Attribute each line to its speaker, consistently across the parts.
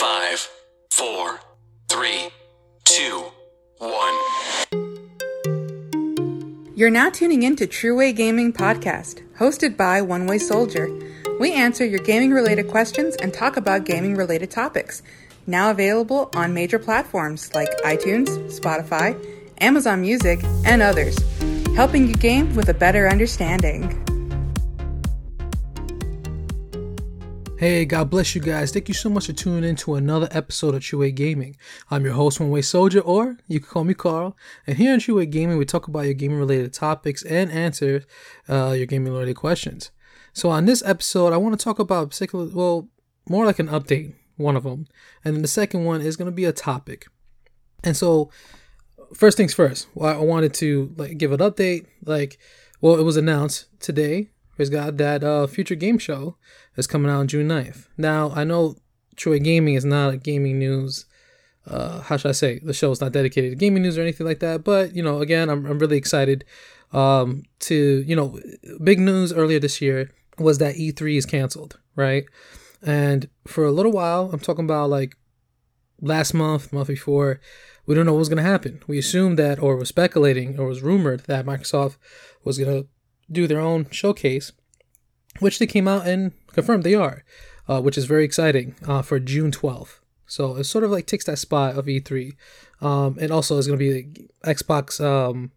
Speaker 1: Five, four, three, two, one.
Speaker 2: You're now tuning in to True Way Gaming Podcast, hosted by One Way Soldier. We answer your gaming related questions and talk about gaming related topics. Now available on major platforms like iTunes, Spotify, Amazon Music, and others, helping you game with a better understanding.
Speaker 3: Hey, God bless you guys. Thank you so much for tuning in to another episode of True Gaming. I'm your host, One Way Soldier, or you can call me Carl. And here on True Gaming, we talk about your gaming related topics and answer uh, your gaming related questions. So on this episode, I want to talk about particular, well, more like an update, one of them, and then the second one is going to be a topic. And so, first things first, I wanted to like give an update. Like, well, it was announced today praise got that uh, future game show that's coming out on June 9th. Now, I know True Gaming is not a gaming news. Uh, how should I say? The show is not dedicated to gaming news or anything like that. But, you know, again, I'm, I'm really excited um, to, you know, big news earlier this year was that E3 is canceled, right? And for a little while, I'm talking about like last month, month before, we don't know what was going to happen. We assumed that, or was speculating, or was rumored that Microsoft was going to do their own showcase, which they came out and confirmed they are, uh, which is very exciting uh, for June 12th. So it sort of like takes that spot of E3. Um, and also it's going to be the Xbox, um,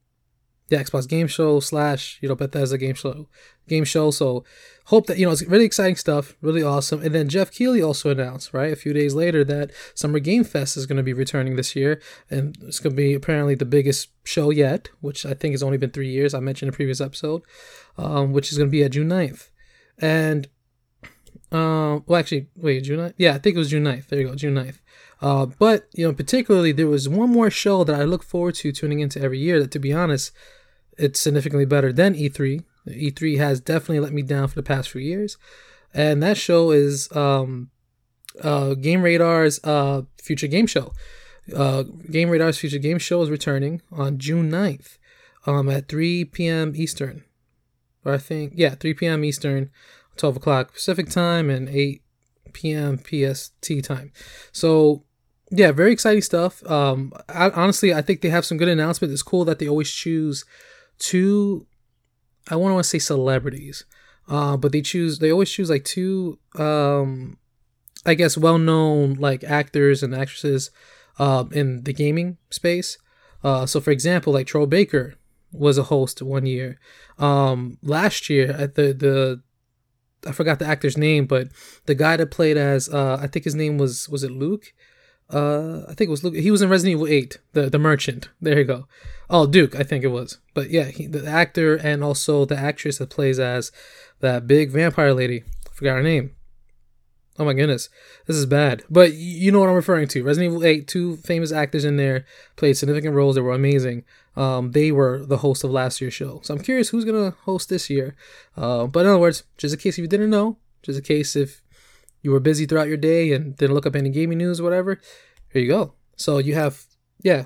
Speaker 3: the Xbox game show slash, you know, Bethesda game show, game show. So hope that, you know, it's really exciting stuff, really awesome. And then Jeff Keighley also announced, right, a few days later that Summer Game Fest is going to be returning this year. And it's going to be apparently the biggest show yet, which I think has only been three years. I mentioned in a previous episode, um, which is going to be at June 9th. And, um, well, actually, wait, June 9th? Yeah, I think it was June 9th. There you go, June 9th. Uh, but, you know, particularly, there was one more show that I look forward to tuning into every year that, to be honest, it's significantly better than E3. E3 has definitely let me down for the past few years. And that show is um, uh, Game Radar's uh, Future Game Show. Uh, Game Radar's Future Game Show is returning on June 9th um, at 3 p.m. Eastern. Or I think, yeah, 3 p.m. Eastern, 12 o'clock Pacific time, and 8 p.m. PST time. So yeah, very exciting stuff. Um, I, honestly, I think they have some good announcements. It's cool that they always choose two. I want to say celebrities, uh, but they choose. They always choose like two. Um, I guess well-known like actors and actresses, uh, in the gaming space. Uh, so for example, like Troy Baker was a host one year. Um, last year at the the I forgot the actor's name, but the guy that played as uh, I think his name was was it Luke uh, I think it was. He was in Resident Evil 8, the the merchant. There you go. Oh, Duke, I think it was. But yeah, he, the actor and also the actress that plays as that big vampire lady. I forgot her name. Oh my goodness, this is bad. But you know what I'm referring to. Resident Evil 8, two famous actors in there played significant roles that were amazing. Um, they were the host of last year's show. So I'm curious who's gonna host this year. Uh, but in other words, just in case if you didn't know, just in case if you were busy throughout your day and didn't look up any gaming news whatever, here you go. So you have, yeah,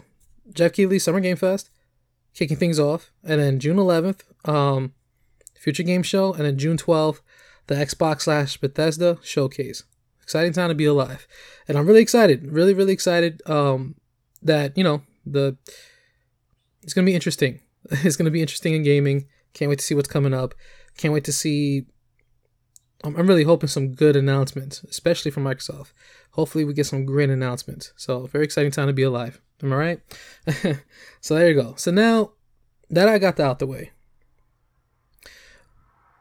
Speaker 3: Jeff Keighley Summer Game Fest kicking things off, and then June 11th, um, Future Game Show, and then June 12th, the Xbox slash Bethesda Showcase. Exciting time to be alive, and I'm really excited, really, really excited. Um, that you know the it's gonna be interesting. It's gonna be interesting in gaming. Can't wait to see what's coming up. Can't wait to see I'm really hoping some good announcements, especially from Microsoft. Hopefully, we get some great announcements. So, very exciting time to be alive. Am I right? so, there you go. So, now that I got that out the way,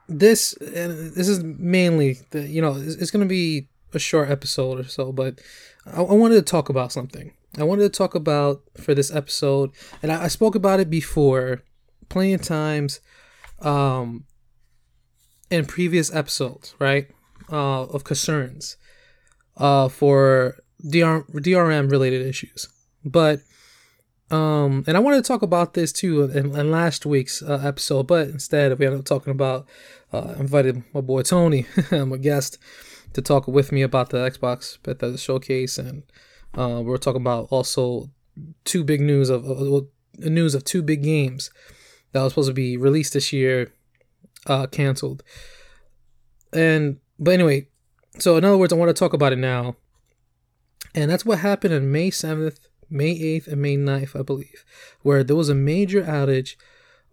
Speaker 3: this and this is mainly the you know it's, it's going to be a short episode or so, but I, I, wanted to talk about something. I wanted to talk about for this episode, and I, I spoke about it before, plenty of times. Um, in previous episodes, right, uh, of concerns uh, for DR- DRM related issues. But, um, and I wanted to talk about this too in, in last week's uh, episode, but instead we ended up talking about, uh, invited my boy Tony, a guest, to talk with me about the Xbox Bethesda showcase. And uh, we are talking about also two big news of, of, news of two big games that was supposed to be released this year uh, canceled. And but anyway, so in other words, I want to talk about it now. And that's what happened on May 7th, May 8th, and May 9th, I believe, where there was a major outage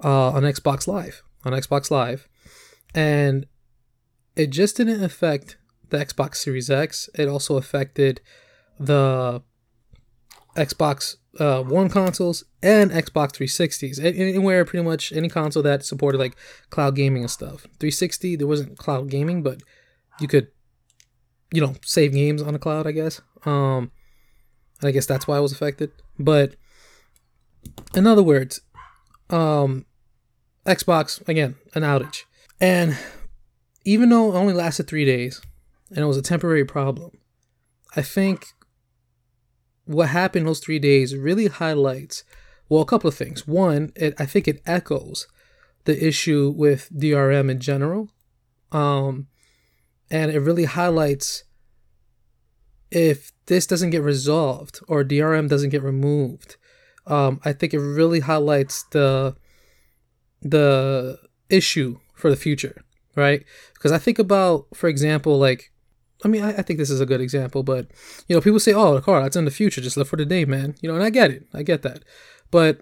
Speaker 3: uh, on Xbox Live. On Xbox Live. And it just didn't affect the Xbox Series X, it also affected the Xbox uh, One consoles and Xbox 360s. Anywhere, pretty much any console that supported like cloud gaming and stuff. 360, there wasn't cloud gaming, but you could, you know, save games on the cloud, I guess. Um, I guess that's why I was affected. But in other words, um, Xbox again an outage, and even though it only lasted three days, and it was a temporary problem, I think what happened those three days really highlights well a couple of things. One, it, I think it echoes the issue with DRM in general, um, and it really highlights if this doesn't get resolved or DRM doesn't get removed, um, I think it really highlights the the issue for the future, right? Because I think about, for example, like, I mean, I, I, think this is a good example, but you know, people say, "Oh, the car that's in the future. Just live for the day, man." You know, and I get it, I get that, but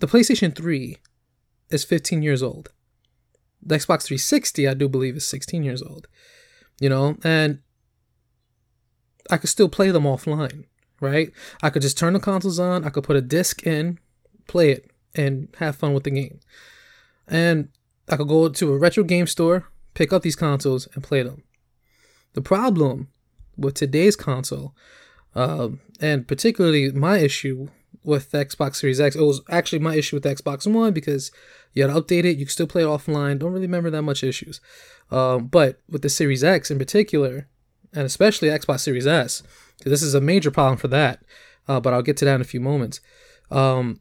Speaker 3: the PlayStation Three is 15 years old. The Xbox 360, I do believe, is 16 years old. You know, and I could still play them offline, right? I could just turn the consoles on, I could put a disc in, play it, and have fun with the game. And I could go to a retro game store, pick up these consoles, and play them. The problem with today's console, um, and particularly my issue with the Xbox Series X, it was actually my issue with the Xbox One because you had to update it, you could still play it offline. Don't really remember that much issues. Um, but with the Series X in particular, and especially Xbox Series S, because this is a major problem for that. Uh, but I'll get to that in a few moments. Um,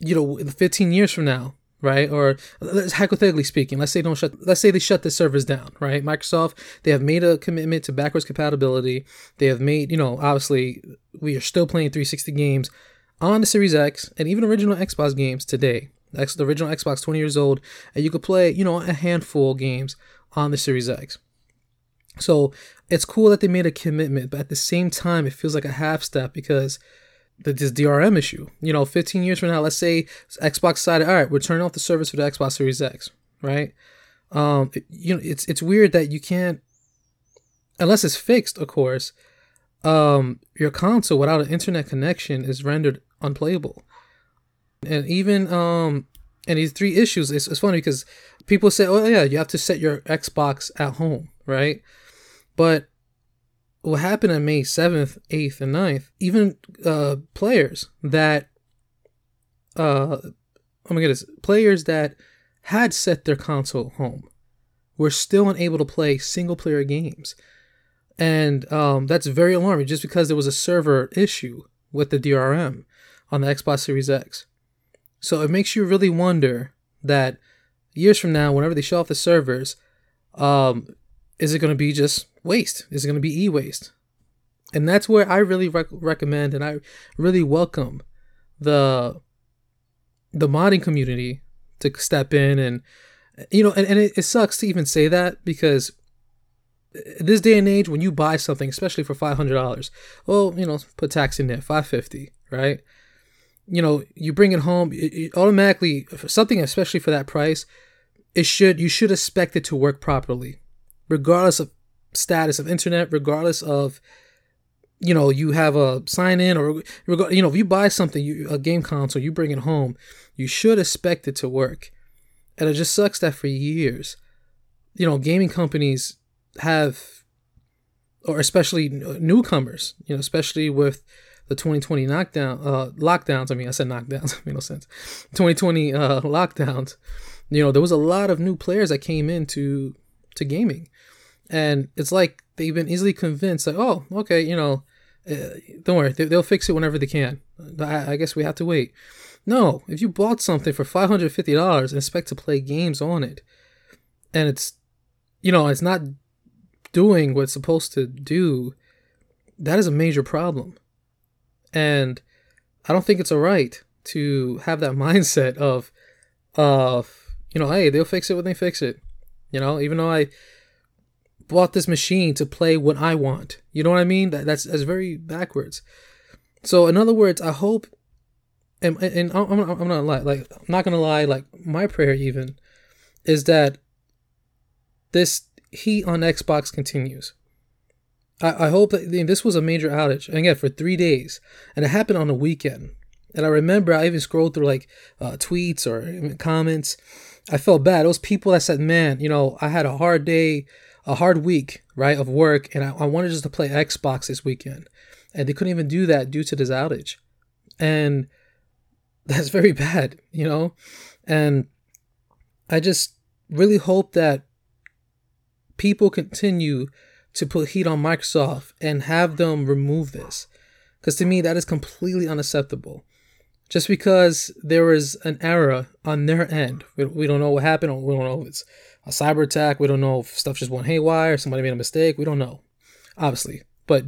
Speaker 3: you know, 15 years from now, right? Or hypothetically speaking, let's say don't shut. Let's say they shut the servers down, right? Microsoft they have made a commitment to backwards compatibility. They have made, you know, obviously we are still playing 360 games on the Series X and even original Xbox games today. That's the original Xbox 20 years old, and you could play, you know, a handful of games on the Series X. So it's cool that they made a commitment, but at the same time, it feels like a half step because the, this DRM issue. You know, 15 years from now, let's say Xbox decided, all right, we're turning off the service for the Xbox Series X, right? Um, it, you know, it's it's weird that you can't, unless it's fixed, of course. Um, your console without an internet connection is rendered unplayable, and even um, and these three issues. It's, it's funny because people say, oh yeah, you have to set your Xbox at home, right? But what happened on May 7th, 8th, and 9th, even uh, players that, uh, oh my goodness, players that had set their console home were still unable to play single player games. And um, that's very alarming just because there was a server issue with the DRM on the Xbox Series X. So it makes you really wonder that years from now, whenever they shut off the servers, um, is it going to be just waste? Is it going to be e waste? And that's where I really rec- recommend and I really welcome the the modding community to step in and you know and, and it, it sucks to even say that because this day and age when you buy something especially for $500 well you know put tax in there 550 right you know you bring it home it, it automatically something especially for that price it should you should expect it to work properly regardless of status of internet, regardless of you know you have a sign in or you know if you buy something, you, a game console, you bring it home, you should expect it to work. And it just sucks that for years, you know, gaming companies have, or especially newcomers, you know, especially with the 2020 knockdown uh, lockdowns. I mean, I said knockdowns, made no sense. 2020 uh, lockdowns. You know, there was a lot of new players that came into to gaming, and it's like they've been easily convinced that, oh okay you know uh, don't worry they, will fix it whenever they can. I, I, guess we have to wait. No if you bought something for $550 and expect to play games on it and it's you know it's not doing what it's supposed to do that is a major problem. And i don't think it's alright to have that mindset of of you know hey they'll fix it when they fix it you know even though i bought this machine to play what I want. You know what I mean? That that's that's very backwards. So in other words, I hope, and, and I'm, I'm, not lie, like I'm not gonna lie. Like my prayer even is that this heat on Xbox continues. I, I hope that this was a major outage, and again for three days, and it happened on a weekend. And I remember I even scrolled through like uh, tweets or comments. I felt bad. Those people that said, "Man, you know, I had a hard day, a hard week, right, of work, and I, I wanted just to play Xbox this weekend." and they couldn't even do that due to this outage and that's very bad you know and i just really hope that people continue to put heat on microsoft and have them remove this because to me that is completely unacceptable just because there was an error on their end we, we don't know what happened we don't know if it's a cyber attack we don't know if stuff just went haywire somebody made a mistake we don't know obviously but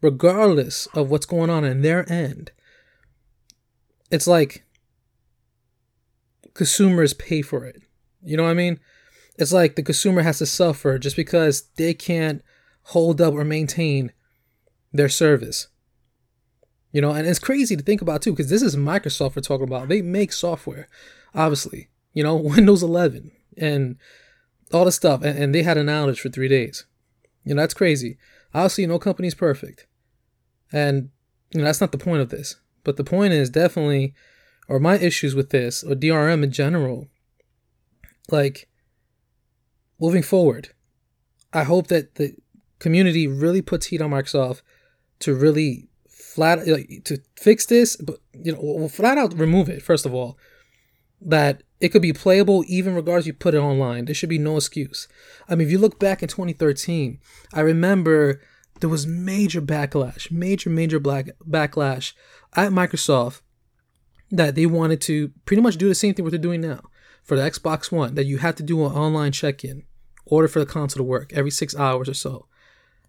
Speaker 3: regardless of what's going on in their end, it's like consumers pay for it. You know what I mean? It's like the consumer has to suffer just because they can't hold up or maintain their service. You know, and it's crazy to think about too, because this is Microsoft we're talking about. They make software, obviously, you know, Windows 11 and all the stuff. And, and they had an outage for three days. You know, that's crazy. Obviously, no company's perfect. And, you know, that's not the point of this. But the point is definitely, or my issues with this, or DRM in general, like, moving forward, I hope that the community really puts heat on Microsoft to really flat, like, to fix this, but, you know, well, flat out remove it, first of all. That it could be playable even regardless you put it online. There should be no excuse. I mean, if you look back in 2013, I remember there was major backlash, major, major black backlash at Microsoft that they wanted to pretty much do the same thing what they're doing now for the Xbox One, that you had to do an online check-in, order for the console to work every six hours or so.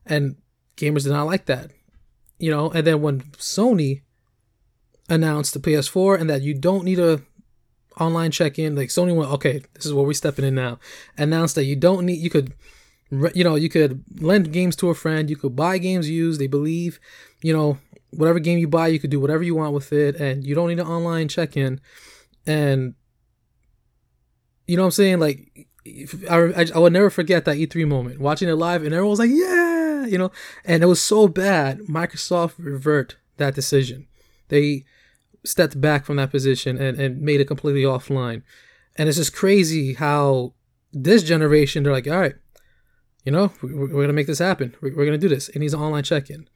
Speaker 3: And gamers did not like that. You know, and then when Sony announced the PS4 and that you don't need a online check-in, like Sony went, okay, this is where we're stepping in now. Announced that you don't need you could you know, you could lend games to a friend, you could buy games used, they believe, you know, whatever game you buy, you could do whatever you want with it, and you don't need an online check in. And, you know what I'm saying? Like, I, I, I would never forget that E3 moment, watching it live, and everyone was like, yeah, you know, and it was so bad. Microsoft revert that decision. They stepped back from that position and, and made it completely offline. And it's just crazy how this generation, they're like, all right, you know, we're, going to make this happen. We're, going to do this. It needs an online check in.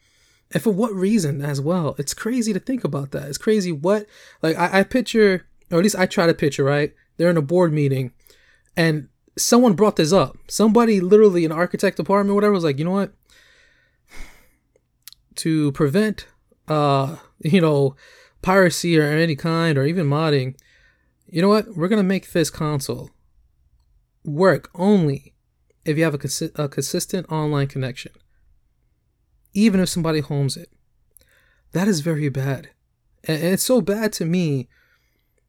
Speaker 3: And for what reason as well? It's crazy to think about that. It's crazy what, like, I, I picture, or at least I try to picture, right? They're in a board meeting and someone brought this up. Somebody, literally, an architect department, whatever, was like, you know what? To prevent, uh, you know, piracy or any kind, or even modding, you know what? We're gonna make this console work only if you have a, consi- a consistent online connection, even if somebody homes it. That is very bad. And, it's so bad to me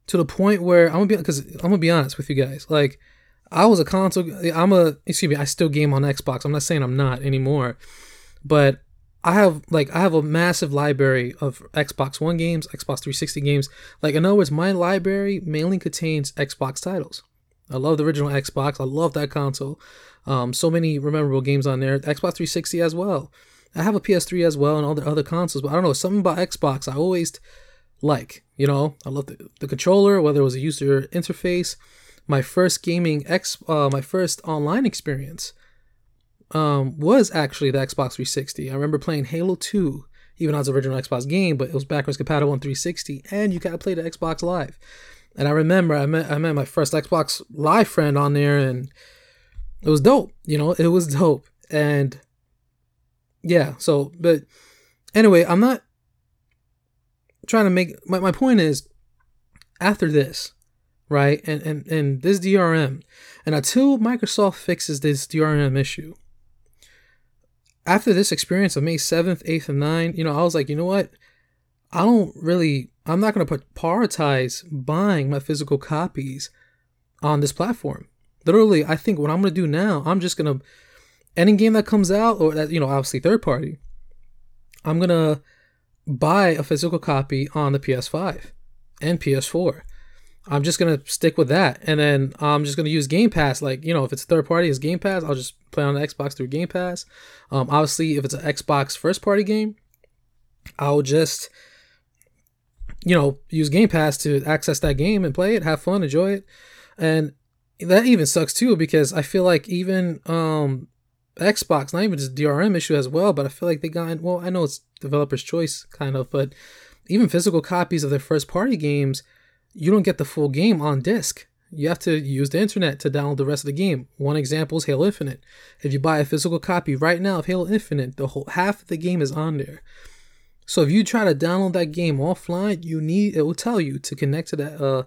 Speaker 3: to the point where I'm gonna be because I'm gonna be honest with you guys. Like, I was a console. I'm a excuse me. I still game on Xbox. I'm not saying I'm not anymore, but I have like I have a massive library of Xbox One games, Xbox 360 games. Like in other words, my library mainly contains Xbox titles. I love the original Xbox. I love that console. Um, so many memorable games on there. Xbox 360 as well. I have a PS3 as well and all the other consoles, but I don't know something about Xbox. I always like. You know, I love the, the controller, whether it was a user interface. My first gaming X, uh, my first online experience, um, was actually the Xbox 360. I remember playing Halo 2, even though it's original Xbox game, but it was backwards compatible on 360, and you gotta play the Xbox Live. And I remember I met I met my first Xbox Live friend on there, and it was dope. You know, it was dope. And yeah, so but anyway, I'm not trying to make my, my point is after this, right? And and and this DRM, and until Microsoft fixes this DRM issue, after this experience of May 7th, 8th, and 9th, you know, I was like, you know what? I don't really, I'm not going to prioritize buying my physical copies on this platform. Literally, I think what I'm going to do now, I'm just going to any game that comes out, or that you know, obviously third party, I'm gonna buy a physical copy on the PS5 and PS4. I'm just gonna stick with that, and then I'm just gonna use Game Pass. Like you know, if it's third party, it's Game Pass. I'll just play on the Xbox through Game Pass. Um, obviously, if it's an Xbox first party game, I'll just you know use Game Pass to access that game and play it, have fun, enjoy it, and that even sucks too because I feel like even um Xbox, not even just DRM issue as well, but I feel like they got well. I know it's developer's choice kind of, but even physical copies of their first party games you don't get the full game on disc. You have to use the internet to download the rest of the game. One example is Halo Infinite. If you buy a physical copy right now of Halo Infinite, the whole half of the game is on there. So if you try to download that game offline, you need it will tell you to connect to that uh,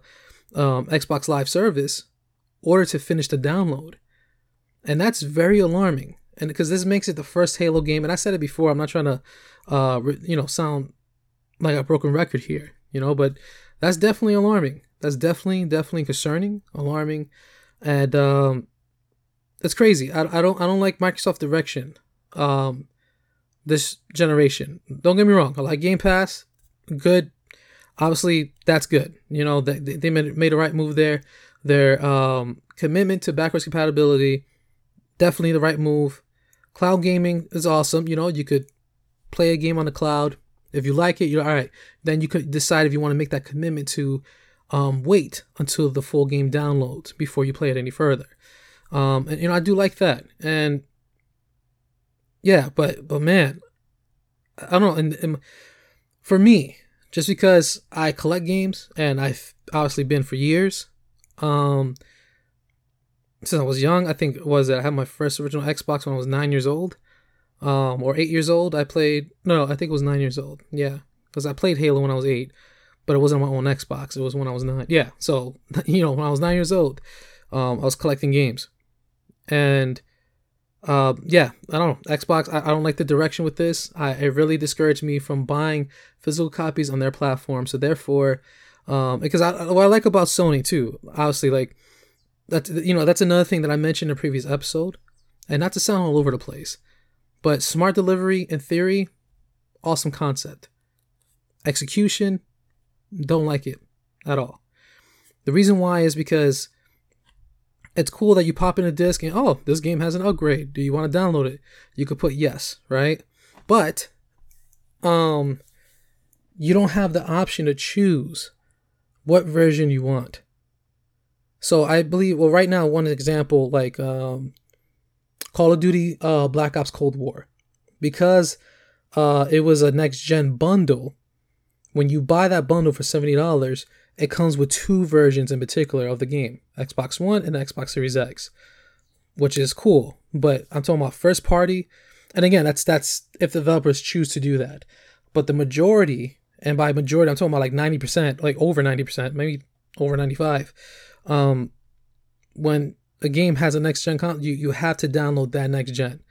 Speaker 3: um, Xbox Live service order to finish the download, and that's very alarming. And because this makes it the first Halo game, and I said it before, I'm not trying to, uh, you know, sound like a broken record here, you know, but that's definitely alarming. That's definitely definitely concerning, alarming, and um, that's crazy. I, I don't I don't like Microsoft direction. Um, this generation. Don't get me wrong. I like Game Pass. Good. Obviously, that's good. You know, they, they made, made a right move there. Their um, commitment to backwards compatibility, definitely the right move. Cloud gaming is awesome. You know, you could play a game on the cloud if you like it, you're all right. Then you could decide if you want to make that commitment to um, wait until the full game downloads before you play it any further. Um, and you know, I do like that. And yeah, but but man, I don't know. And, and for me, just because I collect games and I've obviously been for years, um, since I was young, I think was that I had my first original Xbox when I was nine years old um, or eight years old. I played no, I think it was nine years old. Yeah, because I played Halo when I was eight, but it wasn't my own Xbox. It was when I was nine. Yeah, so you know when I was nine years old, um, I was collecting games, and uh, yeah, I don't know Xbox. I, I don't like the direction with this. I it really discouraged me from buying physical copies on their platform. So therefore, um, because I what I like about Sony too, obviously like that's you know that's another thing that I mentioned in a previous episode, and not to sound all over the place. But smart delivery in theory, awesome concept. Execution, don't like it at all. The reason why is because it's cool that you pop in a disc and oh, this game has an upgrade. Do you want to download it? You could put yes, right? But um you don't have the option to choose what version you want. So I believe well right now one example like um Call of Duty uh, Black Ops Cold War. Because uh, it was a next gen bundle, when you buy that bundle for $70, it comes with two versions in particular of the game Xbox One and Xbox Series X, which is cool. But I'm talking about first party. And again, that's that's if the developers choose to do that. But the majority, and by majority, I'm talking about like 90%, like over 90%, maybe over 95. Um, when a game has a next gen con, you you have to download that next gen,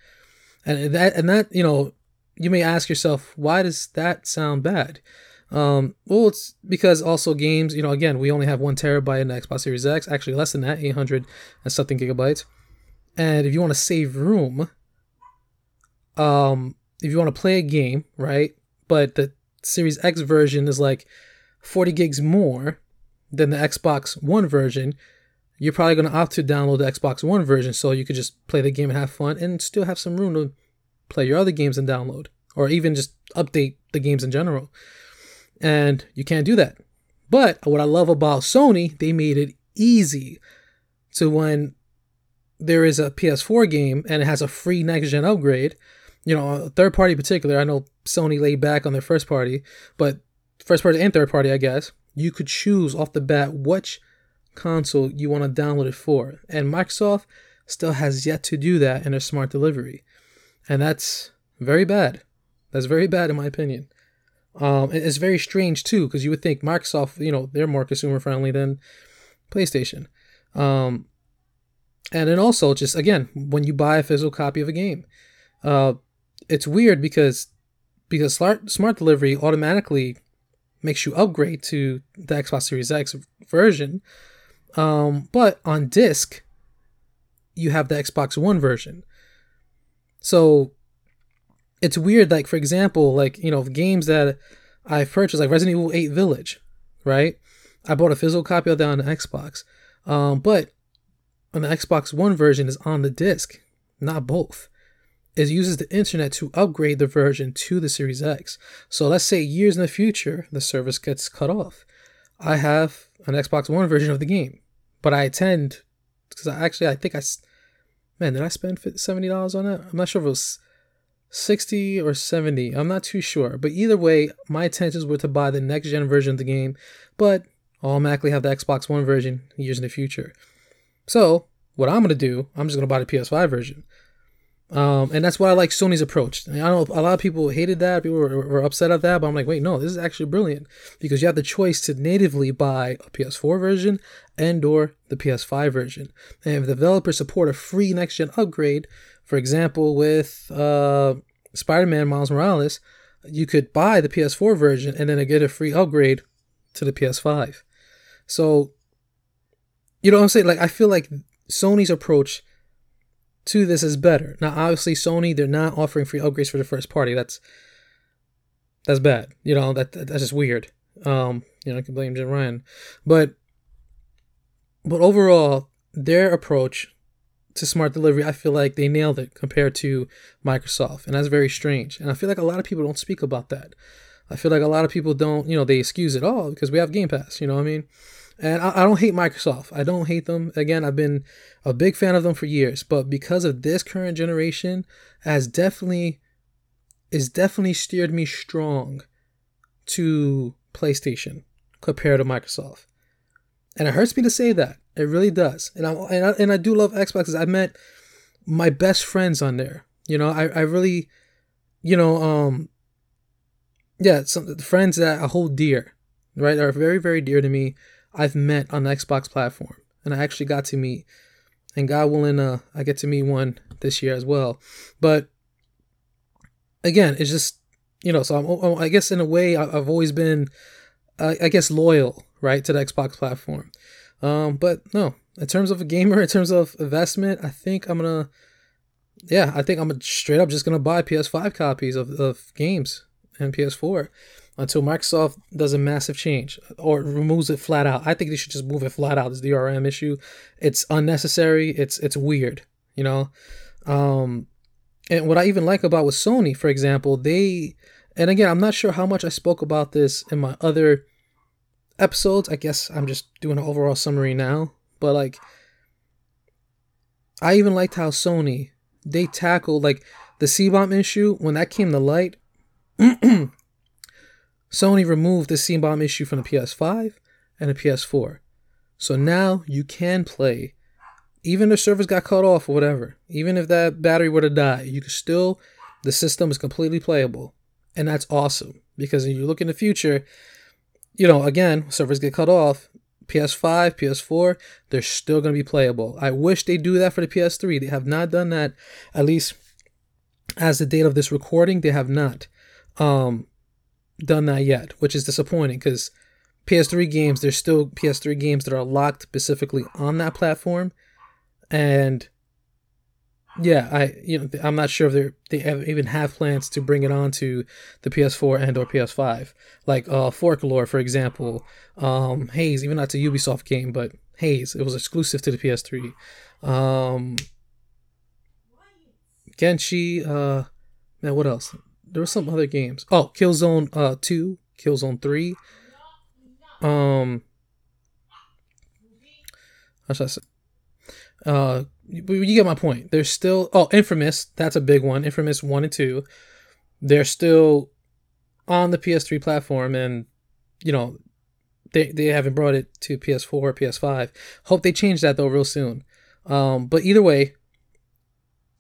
Speaker 3: and that and that you know you may ask yourself why does that sound bad? Um, well, it's because also games, you know, again, we only have one terabyte in the Xbox Series X, actually less than that, 800 and something gigabytes. And if you want to save room, um, if you want to play a game, right, but the Series X version is like 40 gigs more than the Xbox One version, you're probably going to opt to download the Xbox One version so you could just play the game and have fun and still have some room to play your other games and download or even just update the games in general. And you can't do that. But what I love about Sony, they made it easy to when there is a PS4 game and it has a free next gen upgrade, you know, third party in particular, I know Sony laid back on their first party, but first party and third party, I guess, you could choose off the bat which console you want to download it for. And Microsoft still has yet to do that in their smart delivery. And that's very bad. That's very bad in my opinion. Um, it's very strange too, because you would think Microsoft, you know, they're more consumer friendly than PlayStation. Um, and then also, just again, when you buy a physical copy of a game, uh, it's weird because because smart smart delivery automatically makes you upgrade to the Xbox Series X version, um, but on disc, you have the Xbox One version. So it's weird. Like for example, like you know games that I've purchased, like Resident Evil 8 Village, right? I bought a physical copy of that on the Xbox, um, but on the Xbox One version is on the disc, not both. It uses the internet to upgrade the version to the Series X. So let's say years in the future, the service gets cut off. I have an Xbox One version of the game, but I attend because I actually I think I man did I spend seventy dollars on it? I'm not sure if it was 60 or 70. I'm not too sure. But either way, my intentions were to buy the next gen version of the game, but I'll automatically have the Xbox One version years in the future. So, what I'm to do, I'm just to buy the PS5 version. Um, and that's why I like Sony's approach. I know a lot of people hated that, people were, were, upset at that, but I'm like, wait, no, this is actually brilliant because you have the choice to natively buy a PS4 version and or the PS5 version. And if developers support a free next gen upgrade, for example, with uh, Spider-Man Miles Morales, you could buy the PS4 version and then get a free upgrade to the PS5. So, you know what I'm saying? Like, I feel like Sony's approach to this is better. Now, obviously, Sony they're not offering free upgrades for the first party. That's that's bad. You know that that's just weird. Um, you know, I can blame Jim Ryan, but but overall, their approach to smart delivery, I feel like they nailed it compared to Microsoft, and that's very strange. And I feel like a lot of people don't speak about that. I feel like a lot of people don't, you know, they excuse it all because we have Game Pass. You know what I mean? And I, I, don't hate Microsoft. I don't hate them. Again, I've been a big fan of them for years, but because of this current generation, has definitely is definitely steered me strong to PlayStation compared to Microsoft. And it hurts me to say that. It really does. And I and I, and I do love Xbox. I met my best friends on there. You know, I, I really, you know, um, yeah, some friends that I hold dear, right, are very very dear to me. I've met on the Xbox platform, and I actually got to meet, and God willing, uh, I get to meet one this year as well. But again, it's just you know, so I'm, I guess in a way, I've always been, I guess, loyal, right, to the Xbox platform. Um, but no, in terms of a gamer, in terms of investment, I think I'm gonna, yeah, I think I'm straight up just gonna buy PS5 copies of, of games and PS4 until Microsoft does a massive change or removes it flat out. I think they should just move it flat out. This DRM issue, it's unnecessary. It's it's weird, you know. Um, and what I even like about with Sony, for example, they and again, I'm not sure how much I spoke about this in my other episodes. I guess I'm just doing an overall summary now, but like I even liked how Sony they tackled like the CMOS issue when that came to light. Sony removed the CMOS issue from the PS5 and the PS4. So now you can play. Even if the servers got cut off or whatever, even if that battery were to die, you can still, the system is completely playable. And that's awesome because when you look in the future, you know, again, servers get cut off. PS5, PS4, they're still going to be playable. I wish they do that for the PS3. They have not done that, at least as the date of this recording, they have not. Um, done that yet, which is disappointing because PS3 games, there's still PS3 games that are locked specifically on that platform, and yeah, I you know I'm not sure if they they have, even have plans to bring it on to the PS4 and or PS5, like uh Folklore for example, um Haze, even not a Ubisoft game, but Haze, it was exclusive to the PS3. Um Genji, uh man, what else? There were some other games. Oh, Killzone uh 2, Killzone 3. Um how should I say? Uh you, get my point. There's still oh Infamous, that's a big one. Infamous 1 and 2. They're still on the PS3 platform and you know they they haven't brought it to PS4 or PS5. Hope they change that though real soon. Um but either way,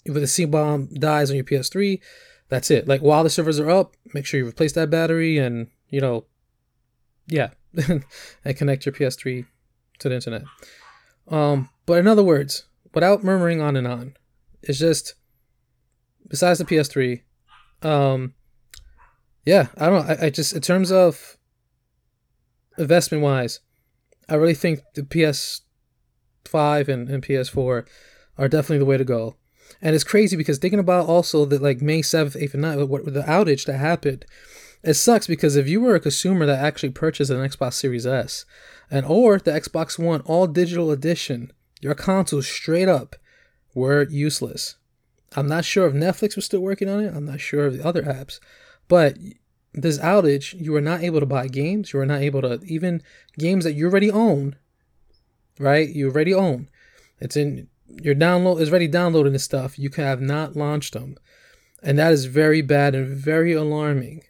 Speaker 3: if the CMOS dies on your PS3, that's it. Like while the servers are up, make sure you replace that battery and you know, yeah, and connect your PS3 to the internet. Um, but in other words, without murmuring on and on, it's just besides the PS3, um, yeah, I don't know. I, I just in terms of investment wise, I really think the PS5 and, and PS4 are definitely the way to go. And it's crazy because thinking about also that like May 7th, 8th, and 9th, what the outage that happened, it sucks because if you were a consumer that actually purchased an Xbox Series S and or the Xbox One all digital edition, your consoles straight up were useless. I'm not sure if Netflix was still working on it. I'm not sure of the other apps, but this outage, you were not able to buy games. You were not able to even games that you already own, right? You already own. It's in your download is already downloading the stuff. You have not launched them, and that is very bad and very alarming.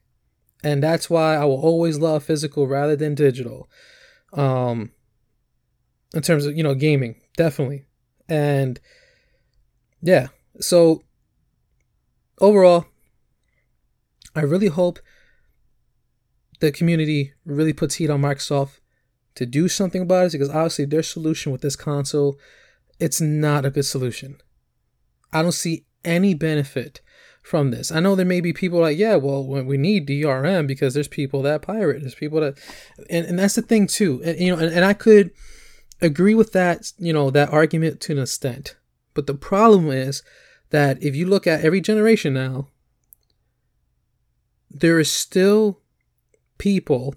Speaker 3: And that's why I will always love physical rather than digital. Um, in terms of you know gaming, definitely, and yeah. So overall, I really hope the community really puts heat on Microsoft to do something about it because obviously their solution with this console, it's not a good solution. I don't see any benefit from this. I know there may be people like, yeah, well, we need DRM because there's people that pirate, there's people that, and, and that's the thing too. And, you know, and, and I could agree with that, you know, that argument to an extent. But the problem is that if you look at every generation now, there is still people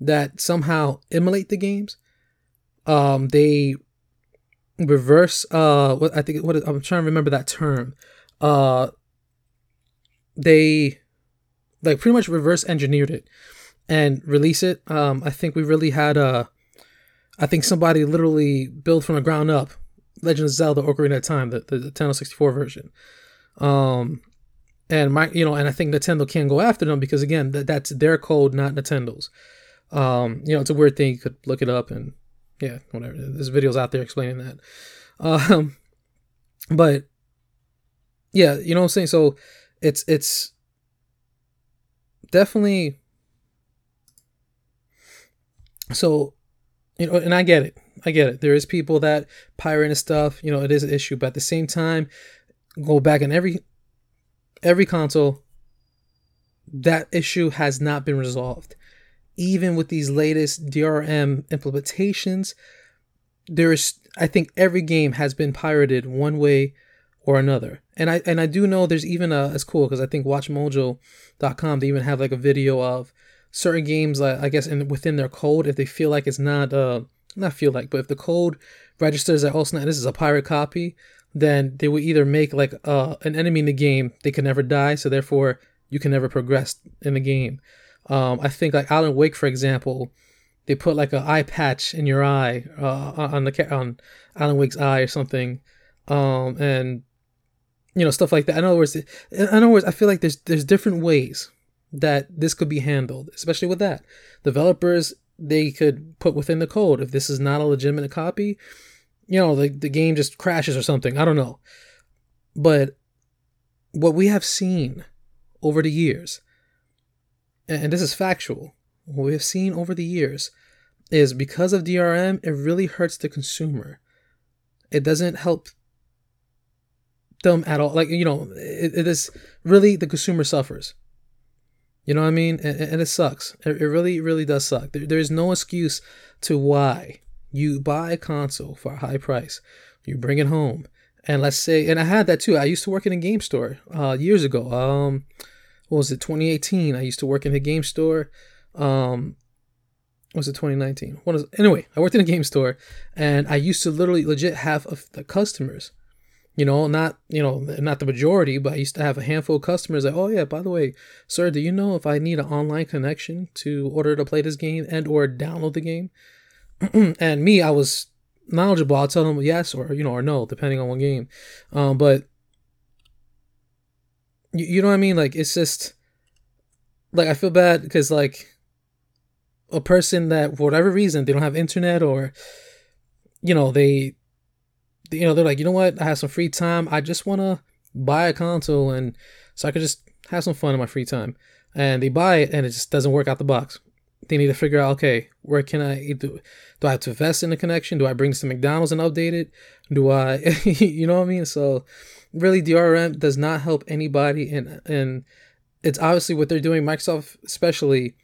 Speaker 3: that somehow emulate the games. Um, they reverse. Uh, what I think what I'm trying to remember that term. Uh, they like pretty much reverse engineered it and release it. Um, I think we really had a. I think somebody literally built from the ground up Legend of Zelda Ocarina of Time, the, the Nintendo 64 version. Um, and my you know and i think nintendo can go after them because again that, that's their code not nintendo's um you know it's a weird thing you could look it up and yeah whatever. There's videos out there explaining that. Um but yeah you know what i'm saying? So it's it's definitely so you know and i get it. I get it. There is people that pirate stuff. You know it is an issue. But at the same time go back in every every console, that issue has not been resolved. Even with these latest DRM implementations, there is I think every game has been pirated one way or another. And I and I do know there's even a it's cool because I think WatchMojo.com they even have like a video of certain games like I guess in within their code if they feel like it's not uh not feel like but if the code registers that oh snap this is a pirate copy then they would either make like uh, an enemy in the game they can never die, so therefore you can never progress in the game. Um, I think like Alan Wake, for example, they put like an eye patch in your eye uh, on the on Alan Wake's eye or something, um, and you know stuff like that. In other words, in other words, I feel like there's there's different ways that this could be handled, especially with that. Developers they could put within the code if this is not a legitimate copy, you know, the, the game just crashes or something. I don't know. But what we have seen over the years, and this is factual, what we have seen over the years is because of DRM, it really hurts the consumer. It doesn't help them at all. Like, you know, it, it is really the consumer suffers. You know what I mean? And, and it sucks. It, it really, really does suck. There, there is no excuse to why you buy a console for a high price, you bring it home, and let's say, and I had that too. I used to work in a game store uh, years ago. Um, what was it? 2018. I used to work in a game store. Um, was it 2019? What is anyway? I worked in a game store, and I used to literally legit have of the customers. You know, not you know, not the majority, but I used to have a handful of customers like, oh yeah, by the way, sir, do you know if I need an online connection to order to play this game and or download the game? and me, I was knowledgeable. I'll tell them yes or you know or no, depending on what game. Um, but you, you know what I mean? Like it's just like I feel bad because like a person that for whatever reason they don't have internet or you know they you know they're like you know what? I have some free time. I just want to buy a console and so I could just have some fun in my free time. And they buy it and it just doesn't work out the box. They need to figure out okay where can i do do i have to invest in the connection? Do i bring some mcdonald's and update it? Do i you know what i mean? So really drm does not help anybody and and it's obviously what they're doing microsoft especially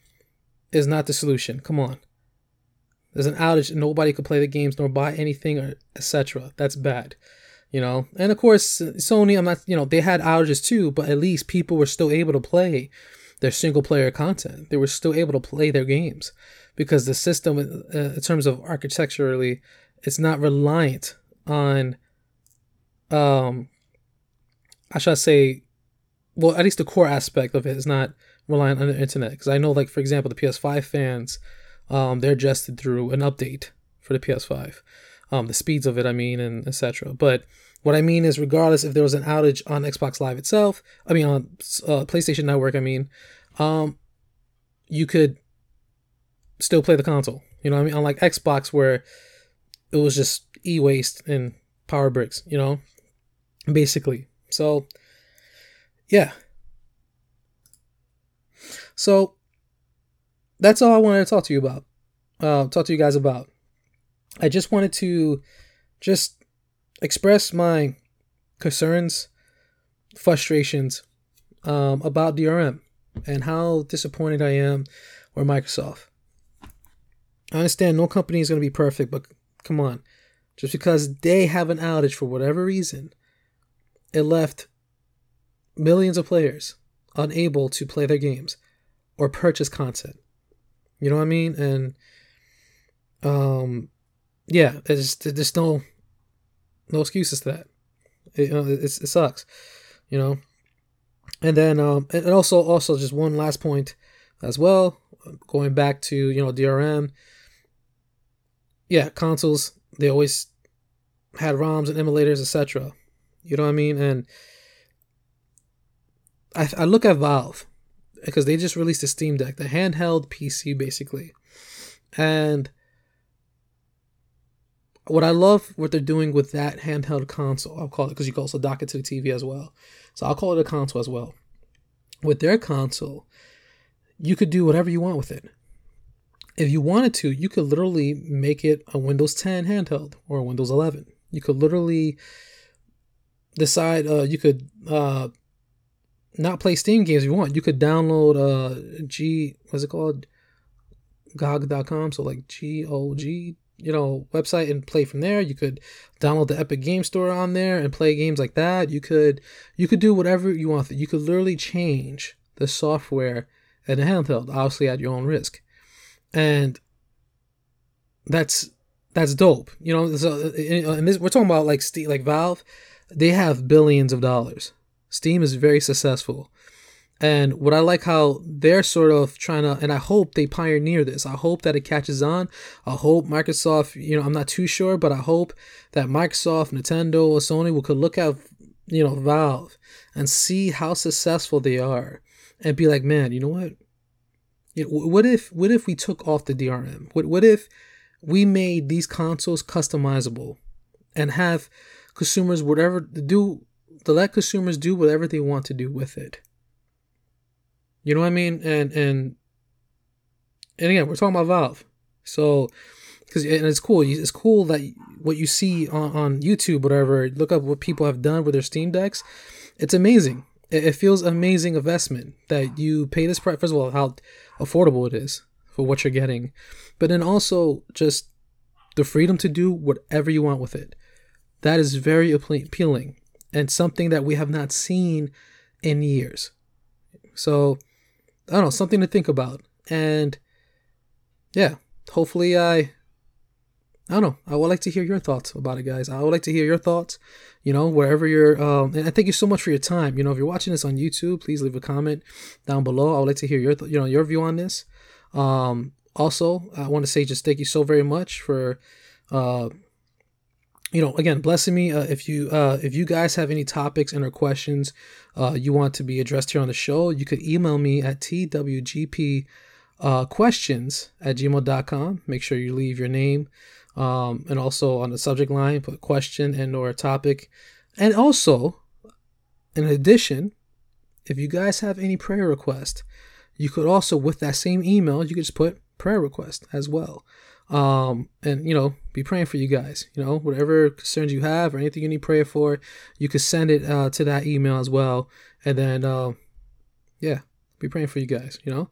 Speaker 3: is not the solution come on there's an outage and nobody could play the games nor buy anything or etc that's bad you know. And of course, Sony, I'm not, you know, they had outages too, but at least people were still able to play their single player content. They were still able to play their games because the system, uh, in terms of architecturally, it's not reliant on, um, I should say, well, at least the core aspect of it is not reliant on the internet. Because I know, like for example, the PS5 fans, um, they're adjusted through an update for the PS5, um, the speeds of it, I mean, and etc. But what I mean is, regardless if there was an outage on Xbox Live itself, I mean on uh, PlayStation Network, I mean, um, you could still play the console. You know, I mean, unlike Xbox where it was just e-waste and power bricks. You know, basically. So, yeah. So that's all I wanted to talk to you about. Uh, talk to you guys about. I just wanted to just express my concerns, frustrations um, about DRM and how disappointed I am with Microsoft. I understand no company is going to be perfect, but come on. Just because they have an outage for whatever reason, it left millions of players unable to play their games or purchase content. You know what I mean? And um yeah, there's there's no no excuses to that. It, you know, it, it sucks, you know. And then um and also also just one last point as well, going back to you know DRM. Yeah, consoles they always had ROMs and emulators, etc. You know what I mean? And I I look at Valve because they just released a Steam Deck, the handheld PC basically. And what I love what they're doing with that handheld console, I'll call it because you can also dock it to the TV as well. So I'll call it a console as well. With their console, you could do whatever you want with it. If you wanted to, you could literally make it a Windows 10 handheld or a Windows 11. You could literally decide uh, you could uh, not play Steam games if you want. You could download uh G what's it called? GOG.com. So like G O G, you know, website and play from there. You could download the Epic Game Store on there and play games like that. You could you could do whatever you want. You could literally change the software in the handheld, obviously at your own risk. And that's that's dope. You know, so and this we're talking about like Steam, like Valve, they have billions of dollars Steam is very successful. And what I like how they're sort of trying to, and I hope they pioneer this. I hope that it catches on. I hope Microsoft, you know, I'm not too sure, but I hope that Microsoft, Nintendo, or Sony will could look at, you know, Valve and see how successful they are and be like, man, you know what? You know, what if what if we took off the DRM? What what if we made these consoles customizable and have consumers whatever do to let consumers do whatever they want to do with it. You know what I mean? And and and again, we're talking about Valve, so because and it's cool. It's cool that what you see on, on YouTube, whatever. Look up what people have done with their Steam decks. It's amazing. It, it feels amazing investment that you pay this price. First of all, how affordable it is for what you're getting, but then also just the freedom to do whatever you want with it. That is very appealing and something that we have not seen in years. So, I don't know, something to think about. And yeah, hopefully I I don't know. I would like to hear your thoughts about it, guys. I would like to hear your thoughts, you know, wherever you're. Um, and I thank you so much for your time. You know, if you're watching this on YouTube, please leave a comment down below. I would like to hear your, th- you know, your view on this. Um, also, I want to say just thank you so very much for uh, you know again blessing me uh, if you uh, if you guys have any topics and or questions uh, you want to be addressed here on the show you could email me at twgp uh, questions at gmail.com make sure you leave your name um, and also on the subject line put question and or topic. And also in addition if you guys have any prayer request you could also with that same email you could just put prayer request as well. Um, and you know, be praying for you guys. You know, whatever concerns you have or anything you need prayer for, you could send it uh, to that email as well. And then, uh, yeah, be praying for you guys. You know,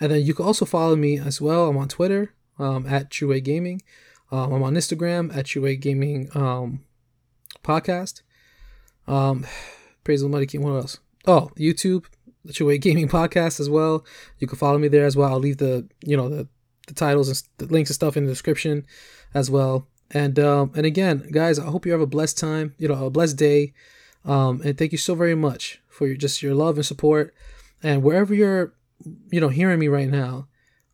Speaker 3: and then you can also follow me as well. I'm on Twitter um, at True Gaming. Um, I'm on Instagram at True Gaming um, podcast. Um, Praise the Mighty King. What else? Oh, YouTube, the True Gaming Podcast as well. You can follow me there as well. I'll leave the you know the the titles and the links and stuff in the description as well. And um, and again, guys, I hope you have a blessed time. You know, a blessed day. Um, and thank you so very much for your just your love and support. And wherever you're, you know, hearing me right now,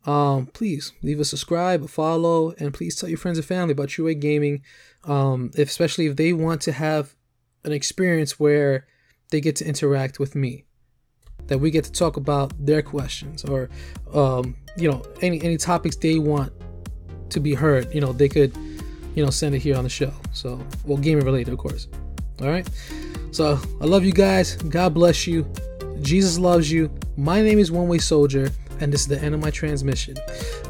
Speaker 3: um, please leave a subscribe, a follow, and please tell your friends and family about True Way Gaming. Um, if, especially if they want to have an experience where they get to interact with me, that we get to talk about their questions or, um, you know, any any topics they want to be heard. You know, they could, you know, send it here on the show. So, well, gaming related, of course. All right. So I love you guys. God bless you. Jesus loves you. My name is One Way Soldier, and this is the end of my transmission.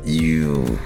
Speaker 3: You.